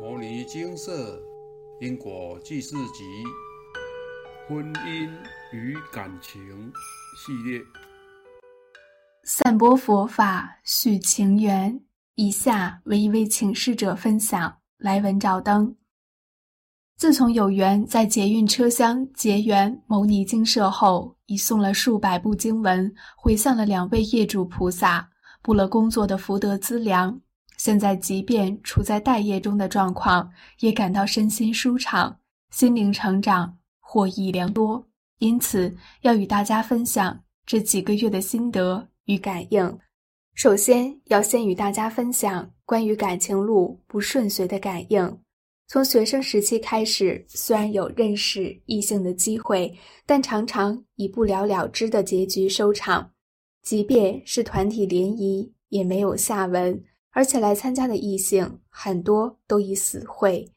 《摩尼金色因果记事集》婚姻与感情系列，散播佛法，续情缘。以下为一位请示者分享：来文照灯。自从有缘在捷运车厢结缘牟尼精舍后，已送了数百部经文回向了两位业主菩萨，布了工作的福德资粮。现在即便处在待业中的状况，也感到身心舒畅，心灵成长，获益良多。因此，要与大家分享这几个月的心得与感应。首先要先与大家分享关于感情路不顺遂的感应。从学生时期开始，虽然有认识异性的机会，但常常以不了了之的结局收场。即便是团体联谊，也没有下文。而且来参加的异性很多都已死会。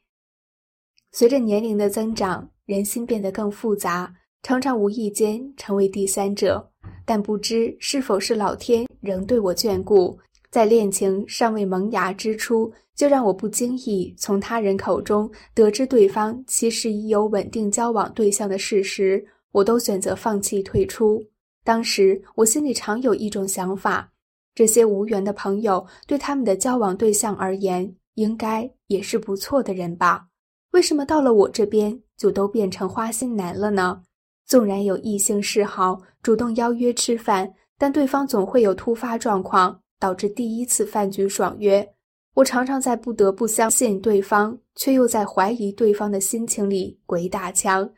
随着年龄的增长，人心变得更复杂，常常无意间成为第三者。但不知是否是老天仍对我眷顾，在恋情尚未萌芽之初，就让我不经意从他人口中得知对方其实已有稳定交往对象的事实，我都选择放弃退出。当时我心里常有一种想法。这些无缘的朋友，对他们的交往对象而言，应该也是不错的人吧？为什么到了我这边，就都变成花心男了呢？纵然有异性示好，主动邀约吃饭，但对方总会有突发状况，导致第一次饭局爽约。我常常在不得不相信对方，却又在怀疑对方的心情里鬼打墙。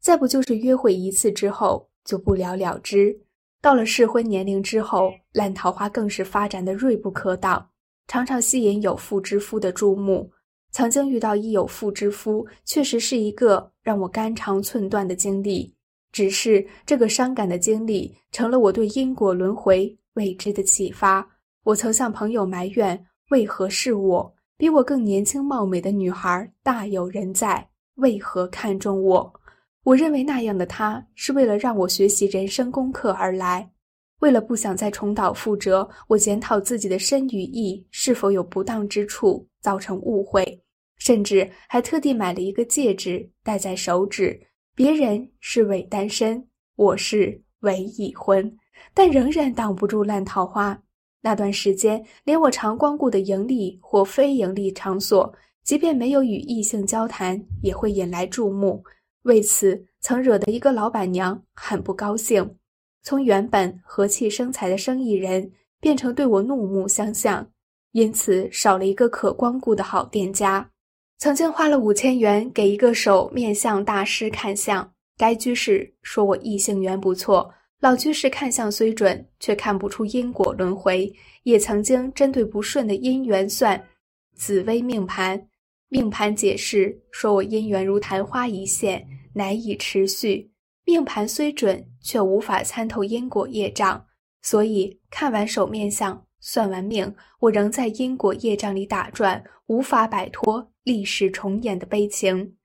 再不就是约会一次之后，就不了了之。到了适婚年龄之后，烂桃花更是发展的锐不可挡，常常吸引有妇之夫的注目。曾经遇到一有妇之夫，确实是一个让我肝肠寸断的经历。只是这个伤感的经历，成了我对因果轮回未知的启发。我曾向朋友埋怨：为何是我？比我更年轻貌美的女孩大有人在，为何看中我？我认为那样的他是为了让我学习人生功课而来，为了不想再重蹈覆辙，我检讨自己的身与意是否有不当之处，造成误会，甚至还特地买了一个戒指戴在手指。别人是伪单身，我是伪已婚，但仍然挡不住烂桃花。那段时间，连我常光顾的盈利或非盈利场所，即便没有与异性交谈，也会引来注目。为此，曾惹得一个老板娘很不高兴，从原本和气生财的生意人，变成对我怒目相向，因此少了一个可光顾的好店家。曾经花了五千元给一个手面相大师看相，该居士说我异性缘不错，老居士看相虽准，却看不出因果轮回。也曾经针对不顺的姻缘算紫微命盘。命盘解释说：“我姻缘如昙花一现，难以持续。命盘虽准，却无法参透因果业障。所以看完手面相，算完命，我仍在因果业障里打转，无法摆脱历史重演的悲情。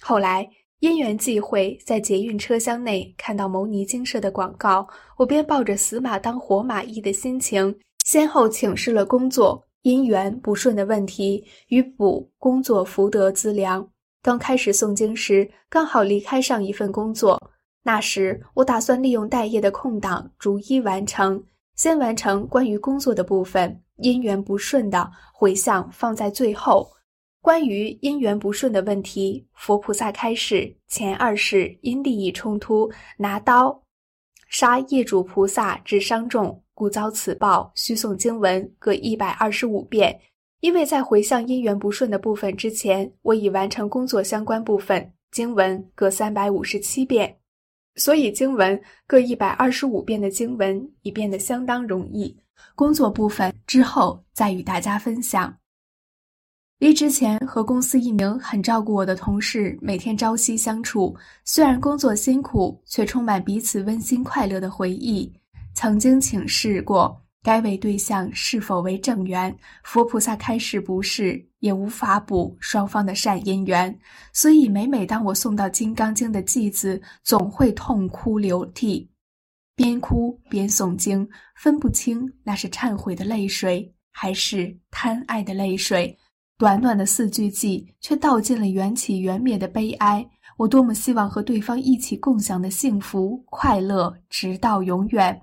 后来因缘际会，在捷运车厢内看到牟尼精舍的广告，我便抱着死马当活马医的心情，先后请示了工作。”姻缘不顺的问题与补工作福德资粮。刚开始诵经时，刚好离开上一份工作。那时我打算利用待业的空档逐一完成，先完成关于工作的部分，姻缘不顺的回向放在最后。关于姻缘不顺的问题，佛菩萨开示：前二世因利益冲突，拿刀杀业主菩萨，致伤重。故遭此报，需诵经文各一百二十五遍。因为在回向姻缘不顺的部分之前，我已完成工作相关部分，经文各三百五十七遍，所以经文各一百二十五遍的经文已变得相当容易。工作部分之后再与大家分享。离职前和公司一名很照顾我的同事每天朝夕相处，虽然工作辛苦，却充满彼此温馨快乐的回忆。曾经请示过该位对象是否为正缘，佛菩萨开示不是，也无法补双方的善因缘。所以每每当我送到《金刚经》的偈子，总会痛哭流涕，边哭边诵经，分不清那是忏悔的泪水还是贪爱的泪水。短短的四句偈，却道尽了缘起缘灭的悲哀。我多么希望和对方一起共享的幸福快乐，直到永远。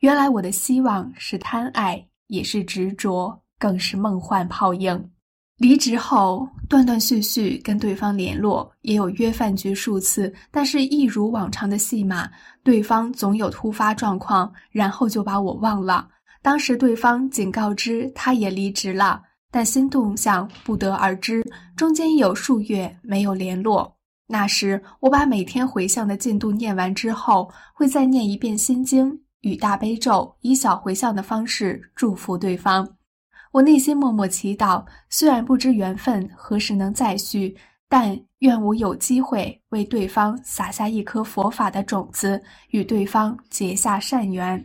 原来我的希望是贪爱，也是执着，更是梦幻泡影。离职后，断断续续跟对方联络，也有约饭局数次，但是一如往常的戏码，对方总有突发状况，然后就把我忘了。当时对方仅告知他也离职了，但新动向不得而知，中间有数月没有联络。那时，我把每天回向的进度念完之后，会再念一遍心经与大悲咒，以小回向的方式祝福对方。我内心默默祈祷，虽然不知缘分何时能再续，但愿我有机会为对方撒下一颗佛法的种子，与对方结下善缘。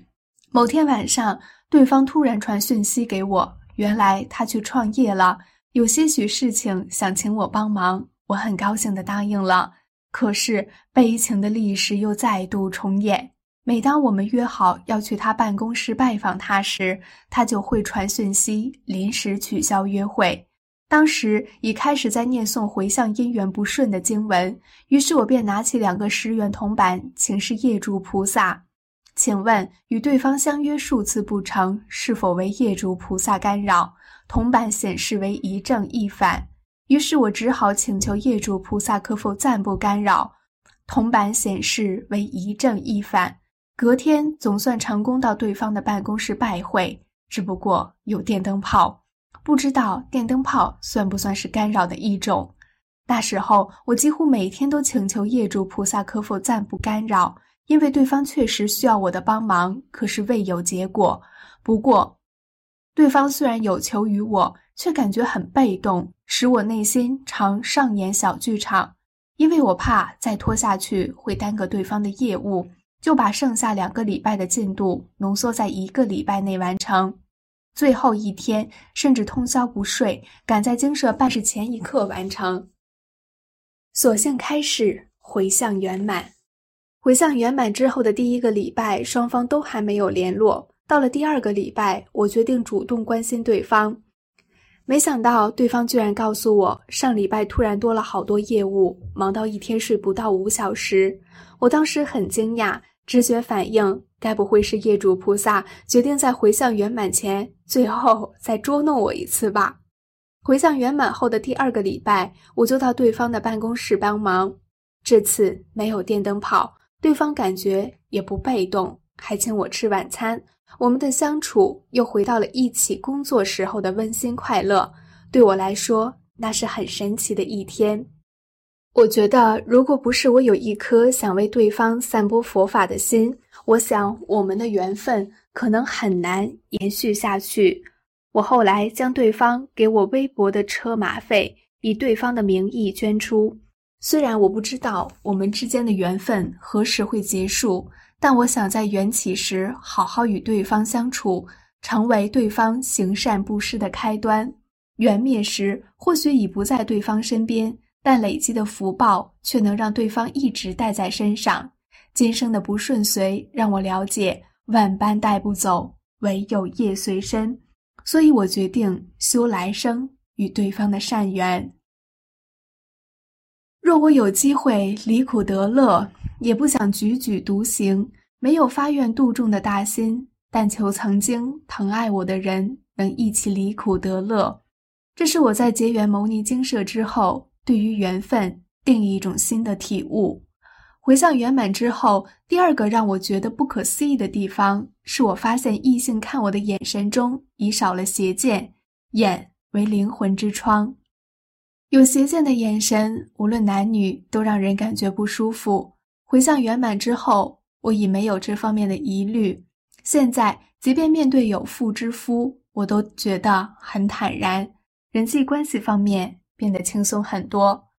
某天晚上，对方突然传讯息给我，原来他去创业了，有些许事情想请我帮忙。我很高兴地答应了，可是悲情的历史又再度重演。每当我们约好要去他办公室拜访他时，他就会传讯息，临时取消约会。当时已开始在念诵回向姻缘不顺的经文，于是我便拿起两个十元铜板，请示业主菩萨：“请问与对方相约数次不成，是否为业主菩萨干扰？”铜板显示为一正一反。于是我只好请求业主菩萨可否暂不干扰。铜板显示为一正一反。隔天总算成功到对方的办公室拜会，只不过有电灯泡，不知道电灯泡算不算是干扰的一种。那时候我几乎每天都请求业主菩萨可否暂不干扰，因为对方确实需要我的帮忙，可是未有结果。不过，对方虽然有求于我。却感觉很被动，使我内心常上演小剧场。因为我怕再拖下去会耽搁对方的业务，就把剩下两个礼拜的进度浓缩在一个礼拜内完成。最后一天甚至通宵不睡，赶在经社办事前一刻完成。所幸开始回向圆满。回向圆满之后的第一个礼拜，双方都还没有联络。到了第二个礼拜，我决定主动关心对方。没想到对方居然告诉我，上礼拜突然多了好多业务，忙到一天睡不到五小时。我当时很惊讶，直觉反应，该不会是业主菩萨决定在回向圆满前，最后再捉弄我一次吧？回向圆满后的第二个礼拜，我就到对方的办公室帮忙。这次没有电灯泡，对方感觉也不被动，还请我吃晚餐。我们的相处又回到了一起工作时候的温馨快乐，对我来说那是很神奇的一天。我觉得，如果不是我有一颗想为对方散播佛法的心，我想我们的缘分可能很难延续下去。我后来将对方给我微薄的车马费以对方的名义捐出，虽然我不知道我们之间的缘分何时会结束。但我想在缘起时好好与对方相处，成为对方行善布施的开端；缘灭时或许已不在对方身边，但累积的福报却能让对方一直带在身上。今生的不顺遂让我了解，万般带不走，唯有业随身。所以我决定修来生与对方的善缘。若我有机会离苦得乐。也不想踽踽独行，没有发愿度众的大心，但求曾经疼爱我的人能一起离苦得乐。这是我在结缘牟尼精舍之后，对于缘分另一种新的体悟。回向圆满之后，第二个让我觉得不可思议的地方，是我发现异性看我的眼神中已少了邪见，眼为灵魂之窗，有邪见的眼神，无论男女，都让人感觉不舒服。回向圆满之后，我已没有这方面的疑虑。现在，即便面对有妇之夫，我都觉得很坦然。人际关系方面变得轻松很多。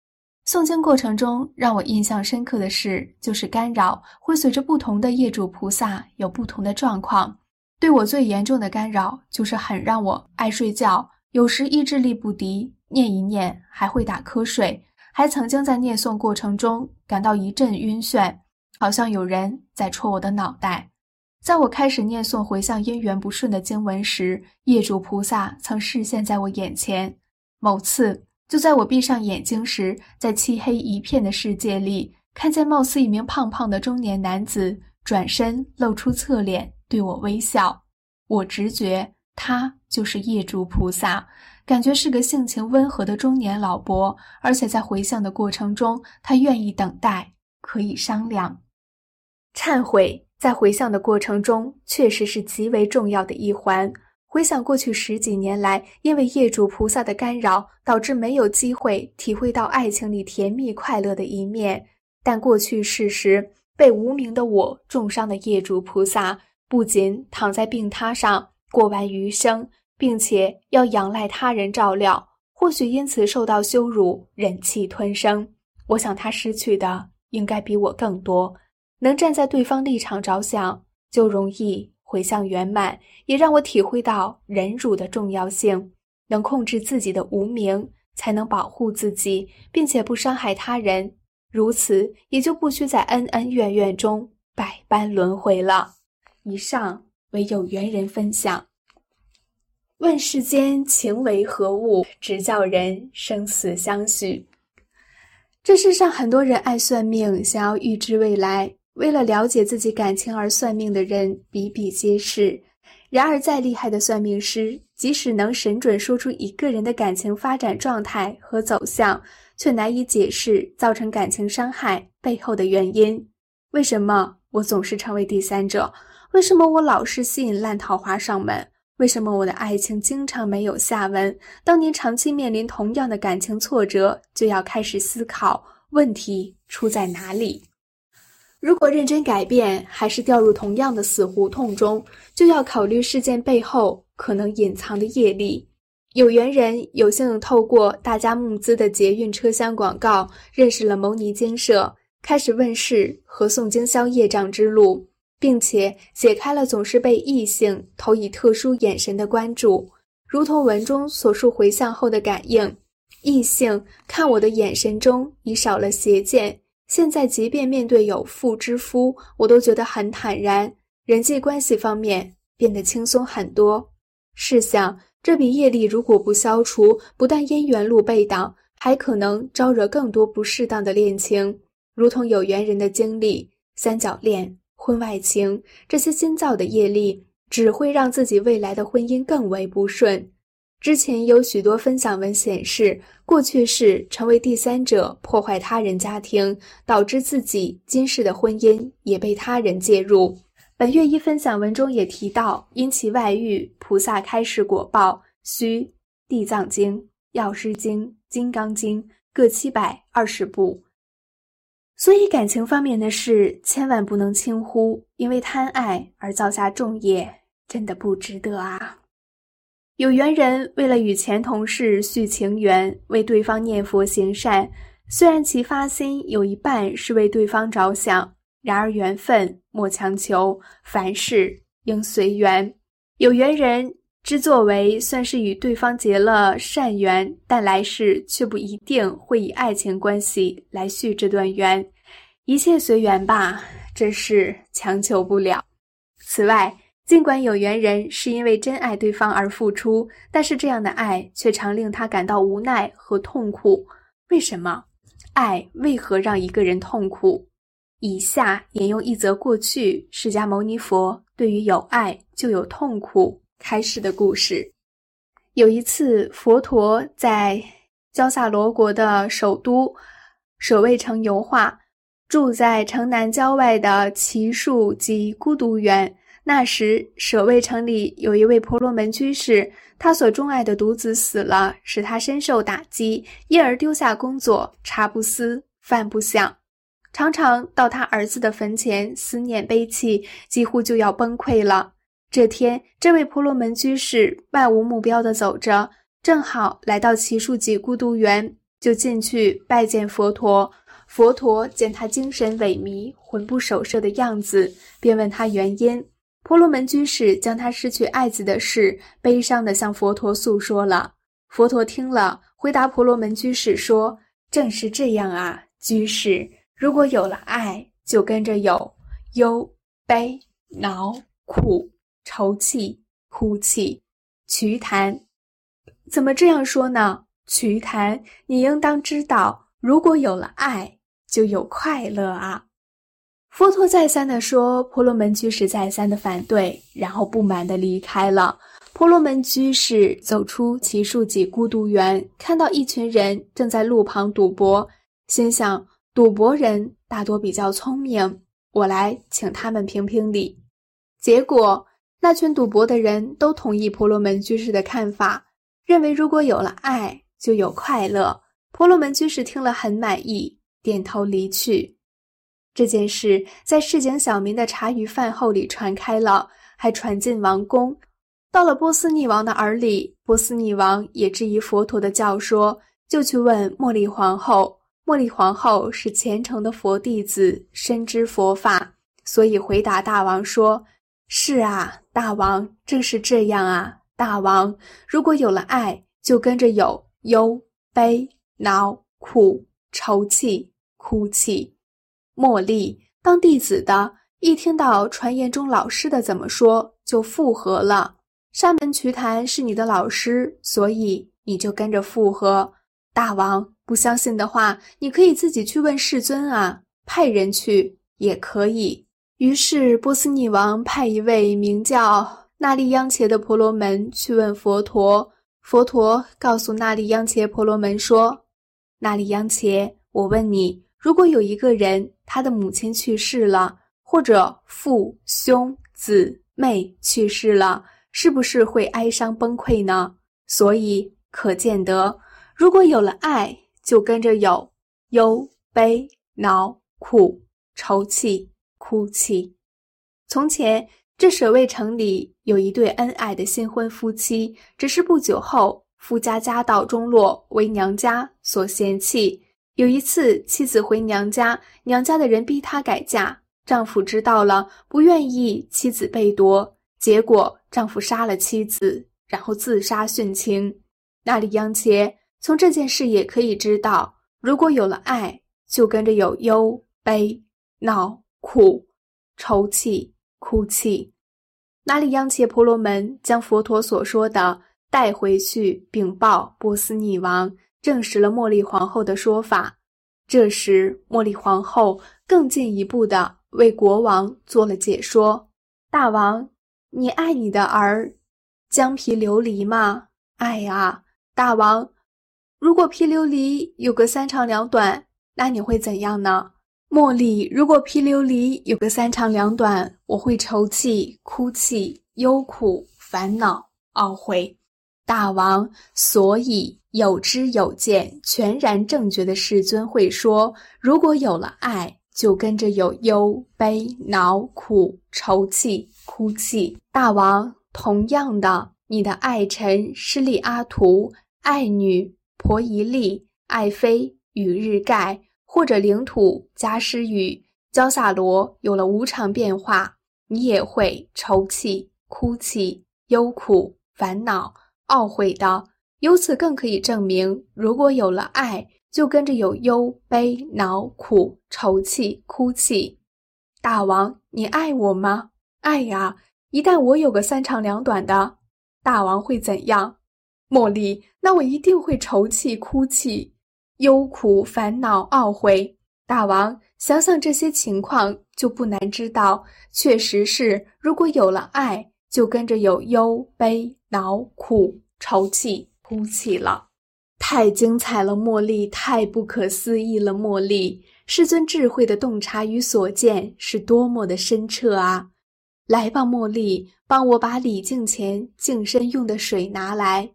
诵经过程中，让我印象深刻的事，就是干扰会随着不同的业主菩萨有不同的状况。对我最严重的干扰，就是很让我爱睡觉，有时意志力不敌，念一念还会打瞌睡。还曾经在念诵过程中感到一阵晕眩，好像有人在戳我的脑袋。在我开始念诵回向因缘不顺的经文时，业主菩萨曾示现在我眼前。某次，就在我闭上眼睛时，在漆黑一片的世界里，看见貌似一名胖胖的中年男子转身露出侧脸对我微笑。我直觉他就是业主菩萨，感觉是个性情温和的中年老伯，而且在回向的过程中，他愿意等待，可以商量。忏悔在回向的过程中确实是极为重要的一环。回想过去十几年来，因为业主菩萨的干扰，导致没有机会体会到爱情里甜蜜快乐的一面。但过去事实，被无名的我重伤的业主菩萨，不仅躺在病榻上过完余生，并且要仰赖他人照料，或许因此受到羞辱，忍气吞声。我想他失去的应该比我更多。能站在对方立场着想，就容易。回向圆满，也让我体会到忍辱的重要性。能控制自己的无名，才能保护自己，并且不伤害他人。如此，也就不需在恩恩怨怨中百般轮回了。以上为有缘人分享。问世间情为何物，直叫人生死相许。这世上很多人爱算命，想要预知未来。为了了解自己感情而算命的人比比皆是，然而再厉害的算命师，即使能神准说出一个人的感情发展状态和走向，却难以解释造成感情伤害背后的原因。为什么我总是成为第三者？为什么我老是吸引烂桃花上门？为什么我的爱情经常没有下文？当您长期面临同样的感情挫折，就要开始思考问题出在哪里。如果认真改变，还是掉入同样的死胡同中，就要考虑事件背后可能隐藏的业力。有缘人有幸透过大家募资的捷运车厢广告，认识了牟尼精舍，开始问世和诵经消业障之路，并且解开了总是被异性投以特殊眼神的关注，如同文中所述回向后的感应，异性看我的眼神中已少了邪见。现在，即便面对有妇之夫，我都觉得很坦然，人际关系方面变得轻松很多。试想，这笔业力如果不消除，不但姻缘路被挡，还可能招惹更多不适当的恋情，如同有缘人的经历，三角恋、婚外情这些新造的业力，只会让自己未来的婚姻更为不顺。之前有许多分享文显示，过去式成为第三者破坏他人家庭，导致自己今世的婚姻也被他人介入。本月一分享文中也提到，因其外遇，菩萨开示果报，需《地藏经》《药师经》《金刚经》各七百二十部。所以感情方面的事，千万不能轻忽，因为贪爱而造下重业，真的不值得啊。有缘人为了与前同事续情缘，为对方念佛行善，虽然其发心有一半是为对方着想，然而缘分莫强求，凡事应随缘。有缘人之作为算是与对方结了善缘，但来世却不一定会以爱情关系来续这段缘，一切随缘吧，这事强求不了。此外，尽管有缘人是因为真爱对方而付出，但是这样的爱却常令他感到无奈和痛苦。为什么？爱为何让一个人痛苦？以下引用一则过去释迦牟尼佛对于有爱就有痛苦开示的故事。有一次，佛陀在焦萨罗国的首都舍卫城游化，住在城南郊外的奇树及孤独园。那时，舍卫城里有一位婆罗门居士，他所钟爱的独子死了，使他深受打击，因而丢下工作，茶不思，饭不想，常常到他儿子的坟前思念悲泣，几乎就要崩溃了。这天，这位婆罗门居士漫无目标地走着，正好来到奇树几孤独园，就进去拜见佛陀。佛陀见他精神萎靡、魂不守舍的样子，便问他原因。婆罗门居士将他失去爱子的事悲伤地向佛陀诉说了。佛陀听了，回答婆罗门居士说：“正是这样啊，居士，如果有了爱，就跟着有忧、悲、恼、苦、愁、气、哭泣、瞿昙。怎么这样说呢？瞿昙，你应当知道，如果有了爱，就有快乐啊！佛陀再三的说，婆罗门居士再三的反对，然后不满的离开了。婆罗门居士走出奇树给孤独园，看到一群人正在路旁赌博，心想：赌博人大多比较聪明，我来请他们评评理。结果，那群赌博的人都同意婆罗门居士的看法，认为如果有了爱，就有快乐。婆罗门居士听了很满意，点头离去。这件事在市井小民的茶余饭后里传开了，还传进王宫，到了波斯匿王的耳里。波斯匿王也质疑佛陀的教说，就去问茉莉皇后。茉莉皇后是虔诚的佛弟子，深知佛法，所以回答大王说：“是啊，大王正是这样啊。大王如果有了爱，就跟着有忧、悲、恼、苦、愁、气、哭泣。”茉莉当弟子的，一听到传言中老师的怎么说，就附和了。沙门瞿昙是你的老师，所以你就跟着附和。大王不相信的话，你可以自己去问世尊啊，派人去也可以。于是波斯匿王派一位名叫那利央茄的婆罗门去问佛陀。佛陀告诉那利央茄婆罗门说：“那利央茄，我问你。”如果有一个人，他的母亲去世了，或者父兄姊妹去世了，是不是会哀伤崩溃呢？所以可见得，如果有了爱，就跟着有忧悲恼苦愁气哭泣。从前，这舍卫城里有一对恩爱的新婚夫妻，只是不久后，夫家家道中落，为娘家所嫌弃。有一次，妻子回娘家，娘家的人逼她改嫁。丈夫知道了，不愿意妻子被夺，结果丈夫杀了妻子，然后自杀殉情。那里央切从这件事也可以知道，如果有了爱，就跟着有忧、悲、恼、苦、愁、气、哭泣。那里央切婆罗门将佛陀所说的带回去禀报波斯匿王。证实了茉莉皇后的说法。这时，茉莉皇后更进一步的为国王做了解说：“大王，你爱你的儿姜皮琉璃吗？爱啊！大王，如果皮琉璃有个三长两短，那你会怎样呢？茉莉，如果皮琉璃有个三长两短，我会愁泣、哭泣、忧苦、烦恼、懊悔。大王，所以。”有知有见、全然正觉的世尊会说：“如果有了爱，就跟着有忧、悲、恼、苦、愁、气、哭泣。”大王，同样的，你的爱臣施利阿图、爱女婆夷利、爱妃与日盖，或者领土加施与焦萨罗有了无常变化，你也会愁气、哭泣、忧苦、烦恼、懊悔的。由此更可以证明，如果有了爱，就跟着有忧、悲、恼、苦、愁、气、哭泣。大王，你爱我吗？爱呀！一旦我有个三长两短的，大王会怎样？茉莉，那我一定会愁气、哭泣、忧苦、烦恼、懊悔。大王，想想这些情况，就不难知道，确实是，如果有了爱，就跟着有忧、悲、恼、苦、愁、气。哭泣了，太精彩了！茉莉，太不可思议了！茉莉，世尊智慧的洞察与所见是多么的深彻啊！来吧，茉莉，帮我把礼敬前净身用的水拿来。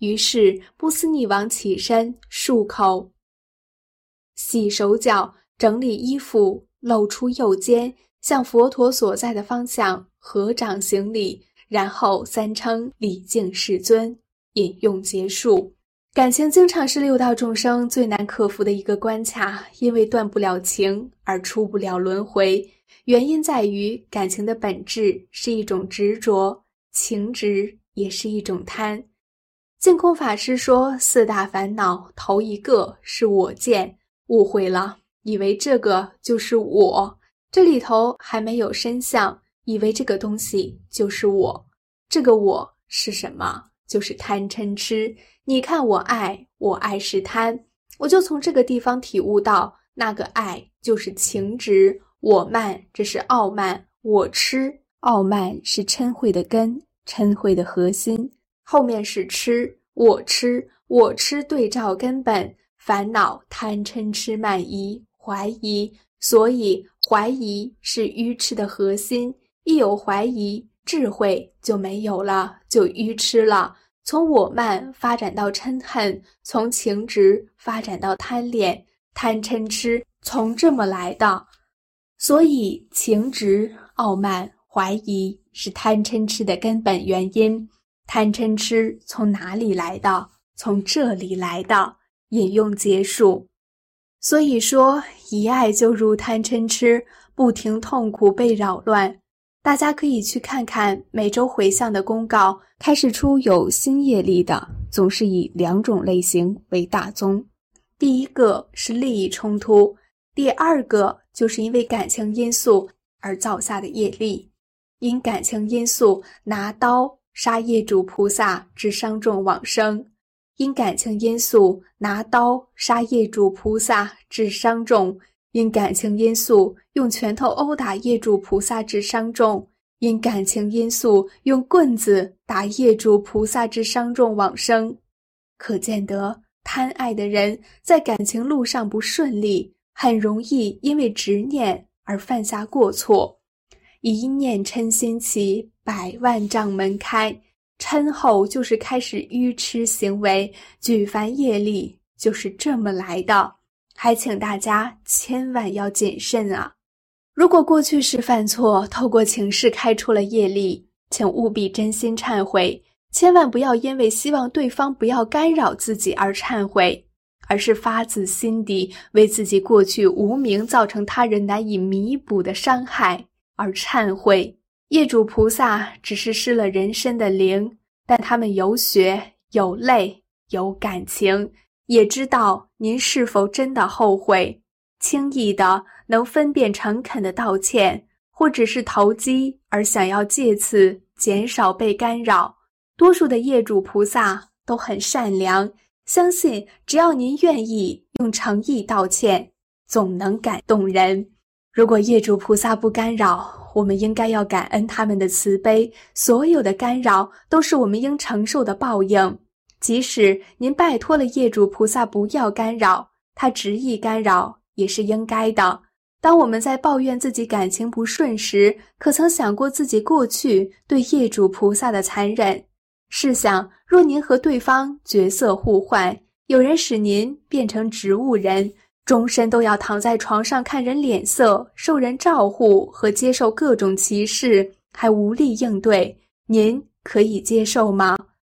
于是波斯匿王起身漱口、洗手脚、整理衣服，露出右肩，向佛陀所在的方向合掌行礼，然后三称礼敬世尊。引用结束，感情经常是六道众生最难克服的一个关卡，因为断不了情而出不了轮回。原因在于感情的本质是一种执着，情执也是一种贪。净空法师说，四大烦恼头一个是我见，误会了，以为这个就是我，这里头还没有身相，以为这个东西就是我，这个我是什么？就是贪嗔痴，你看我爱，我爱是贪。我就从这个地方体悟到，那个爱就是情执，我慢这是傲慢，我痴傲慢是嗔恚的根，嗔恚的核心，后面是痴，我痴我痴对照根本，烦恼贪嗔痴慢疑怀疑，所以怀疑是愚痴的核心，一有怀疑，智慧就没有了，就愚痴了。从我慢发展到嗔恨，从情执发展到贪恋，贪嗔痴从这么来的。所以情执、傲慢、怀疑是贪嗔痴的根本原因。贪嗔痴从哪里来的？从这里来的。引用结束。所以说，一爱就入贪嗔痴，不停痛苦被扰乱。大家可以去看看每周回向的公告，开始出有新业力的，总是以两种类型为大宗。第一个是利益冲突，第二个就是因为感情因素而造下的业力。因感情因素拿刀杀业主菩萨，致伤重往生；因感情因素拿刀杀业主菩萨，致伤重。因感情因素用拳头殴打业主菩萨致伤重，因感情因素用棍子打业主菩萨致伤重往生，可见得贪爱的人在感情路上不顺利，很容易因为执念而犯下过错。一念嗔心起，百万障门开。嗔后就是开始愚痴行为，举凡业力就是这么来的。还请大家千万要谨慎啊！如果过去时犯错，透过情事开出了业力，请务必真心忏悔，千万不要因为希望对方不要干扰自己而忏悔，而是发自心底为自己过去无名造成他人难以弥补的伤害而忏悔。业主菩萨只是失了人身的灵，但他们有血有泪有感情。也知道您是否真的后悔，轻易的能分辨诚恳的道歉，或只是投机而想要借此减少被干扰。多数的业主菩萨都很善良，相信只要您愿意用诚意道歉，总能感动人。如果业主菩萨不干扰，我们应该要感恩他们的慈悲。所有的干扰都是我们应承受的报应。即使您拜托了业主菩萨不要干扰，他执意干扰也是应该的。当我们在抱怨自己感情不顺时，可曾想过自己过去对业主菩萨的残忍？试想，若您和对方角色互换，有人使您变成植物人，终身都要躺在床上看人脸色，受人照顾和接受各种歧视，还无力应对，您可以接受吗？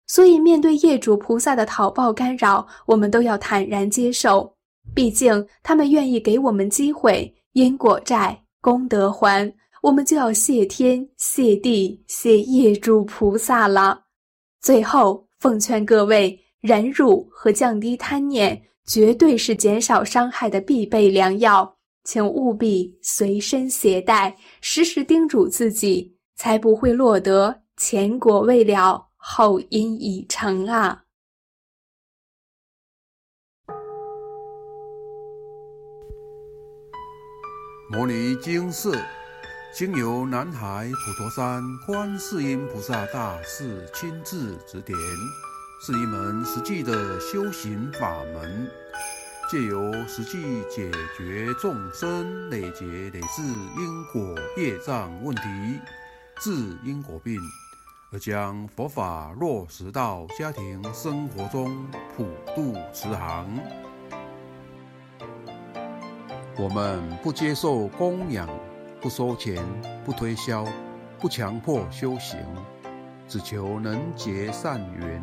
所以，面对业主菩萨的讨报干扰，我们都要坦然接受。毕竟，他们愿意给我们机会，因果债，功德还，我们就要谢天、谢地、谢业主菩萨了。最后，奉劝各位，忍辱和降低贪念，绝对是减少伤害的必备良药，请务必随身携带，时时叮嘱自己，才不会落得前果未了。后因已成啊！摩尼经释，经由南海普陀山观世音菩萨大士亲自指点，是一门实际的修行法门，借由实际解决众生累劫累世因果业障问题，治因果病。而将佛法落实到家庭生活中，普度慈航。我们不接受供养，不收钱，不推销，不强迫修行，只求能结善缘，